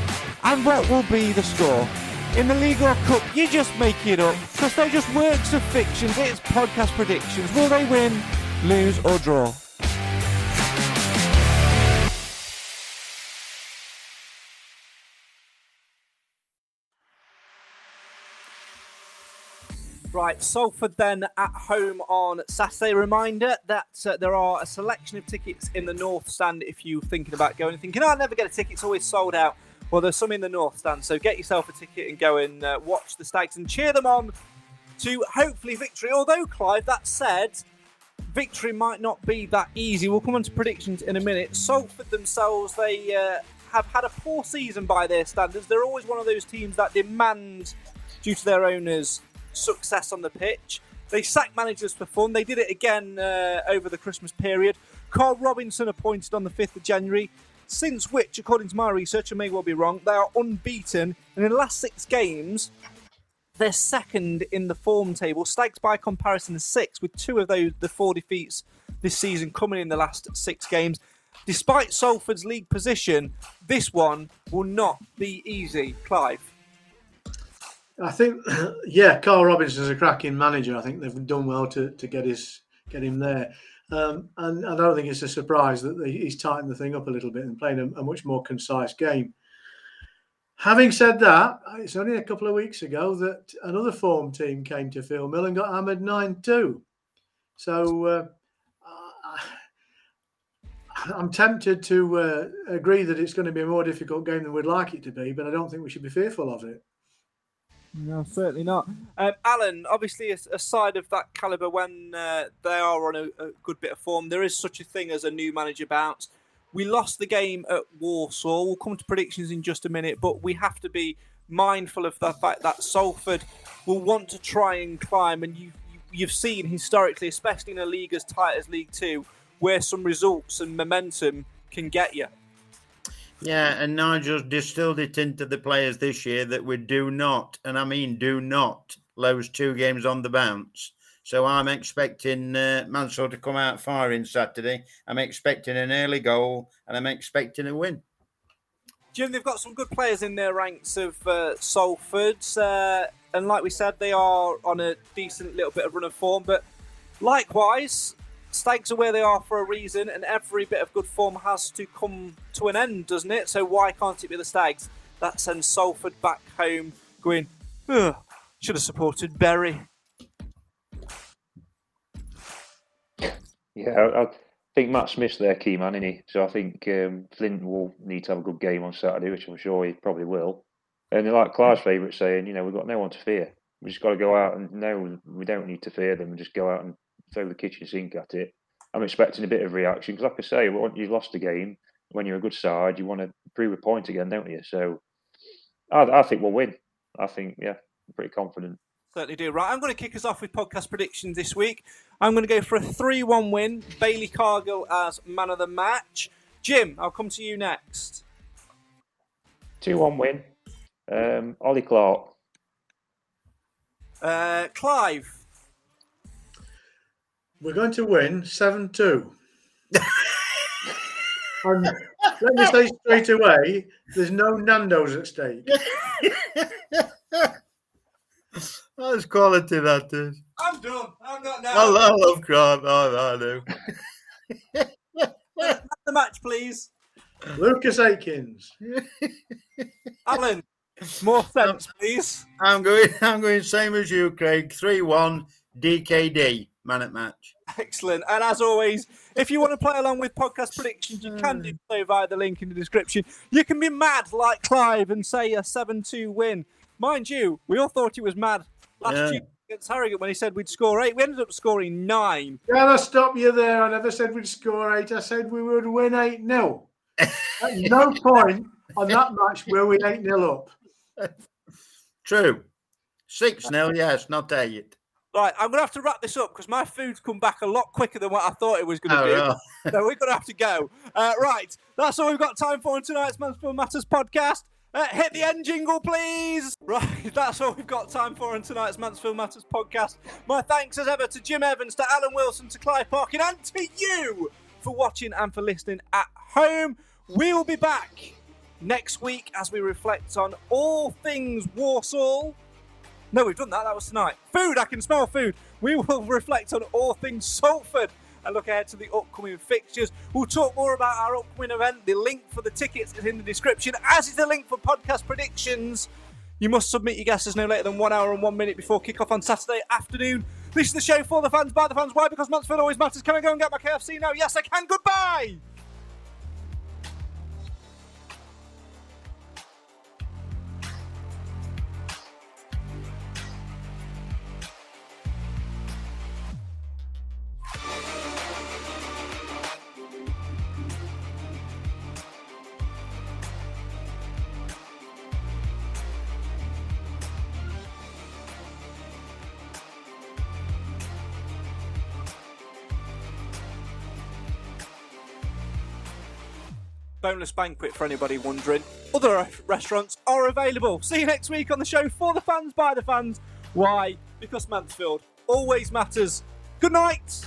And what will be the score? In the League or Cup, you just make it up, because they're just works of fiction, it's podcast predictions. Will they win, lose or draw? Right, Salford then at home on Saturday. Reminder that uh, there are a selection of tickets in the North Stand if you're thinking about going and thinking, oh, I'll never get a ticket, it's always sold out. Well, there's some in the North Stand, so get yourself a ticket and go and uh, watch the Stags and cheer them on to hopefully victory. Although, Clive, that said, victory might not be that easy. We'll come on to predictions in a minute. Salford themselves, they uh, have had a poor season by their standards. They're always one of those teams that demand, due to their owners, success on the pitch. They sacked managers for fun. They did it again uh, over the Christmas period. Karl Robinson appointed on the 5th of January, since which, according to my research, I may well be wrong, they are unbeaten. And in the last six games, they're second in the form table. Stags, by comparison, is six, with two of those the four defeats this season coming in the last six games. Despite Salford's league position, this one will not be easy. Clive. I think, yeah, Karl Robinson's a cracking manager. I think they've done well to, to get his get him there. Um, and I don't think it's a surprise that he's tightened the thing up a little bit and playing a, a, much more concise game. Having said that, it's only a couple of weeks ago that another form team came to Field Mill and got hammered 9 2. So uh, I'm tempted to uh, agree that it's going to be a more difficult game than we'd like it to be, but I don't think we should be fearful of it. No, certainly not. Um, Alan, obviously, a, side of that caliber, when uh, they are on a, a, good bit of form, there is such a thing as a new manager bounce. We lost the game at Walsall. We'll come to predictions in just a minute, but we have to be mindful of the fact that Salford will want to try and climb. And you, you, have seen historically, especially in a league as tight as League Two, where some results and momentum can get you. Yeah, and Nigel's distilled it into the players this year that we do not, and I mean do not, lose two games on the bounce. So I'm expecting uh, Mansell to come out firing Saturday. I'm expecting an early goal, and I'm expecting a win. Jim, they've got some good players in their ranks of uh, Salford, uh, and like we said, they are on a decent little bit of run of form. But likewise, Stags are where they are for a reason, and every bit of good form has to come to an end, doesn't it? So why can't it be the Stags that sends Salford back home going, should have supported Bury? Yeah, I, think Matt Smith's their key man, isn't he? So I think um, Flint will need to have a good game on Saturday, which I'm sure he probably will. And like Clive's favourite saying, you know, we've got no one to fear. We just got to go out and no, we don't need to fear them just go out and throw the kitchen sink at it. I'm expecting a bit of reaction because, like I say, when you've lost a game, when you're a good side, you want to prove a point again, don't you? So I, I think we'll win. I think, yeah, I'm pretty confident. Certainly do. Right, I'm going to kick us off with podcast predictions this week. I'm going to go for a 3 1 win. Baily Cargill as man of the match. Jim, I'll come to you next. 2 1 win. Um, Ollie Clarke. Uh, Clive. We're going to win 7 2. and let me say straight away there's no Nando's at stake. That's quality, that is. I'm done. I'm not now. I love, I love Grant. Oh, I do. the match, please. Lucas Akins. Alan, more sense, please. I'm going. I'm going same as you, Craig. Three one DKD man at match. Excellent. And as always, if you want to play along with podcast predictions, you can do so via the link in the description. You can be mad like Clive and say a 7 2 win. Mind you, we all thought he was mad last Yeah. year against Harrogate when he said we'd score eight. We ended up scoring nine. Can I stop you there? I never said we'd score eight. I said we would win 8 0. At no point on that match were we 8 0 up. True. Six nil. Yes, not eight. Right, I'm going to have to wrap this up because my food's come back a lot quicker than what I thought it was going to Oh, do. so we're going to have to go. Uh, right, that's all we've got time for in tonight's Mansfield Matters podcast. Uh, hit the end jingle, please. Right, that's all we've got time for in tonight's Mansfield Matters podcast. My thanks as ever to Jim Evans, to Alan Wilson, to Clive Parkin, and to you for watching and for listening at home. We will be back next week as we reflect on all things Walsall. No, we've done that. That was tonight. Food, I can smell food. We will reflect on all things Salford and look ahead to the upcoming fixtures. We'll talk more about our upcoming event. The link for the tickets is in the description, as is the link for podcast predictions. You must submit your guesses no later than one hour and one minute before kick-off on Saturday afternoon. This is the show for the fans, by the fans. Why? Because Mansfield always matters. Can I go and get my KFC now? Yes, I can. Goodbye. Boneless banquet for anybody wondering. Other restaurants are available. See you next week on the show for the fans, by the fans. Why? Because Mansfield always matters. Good night.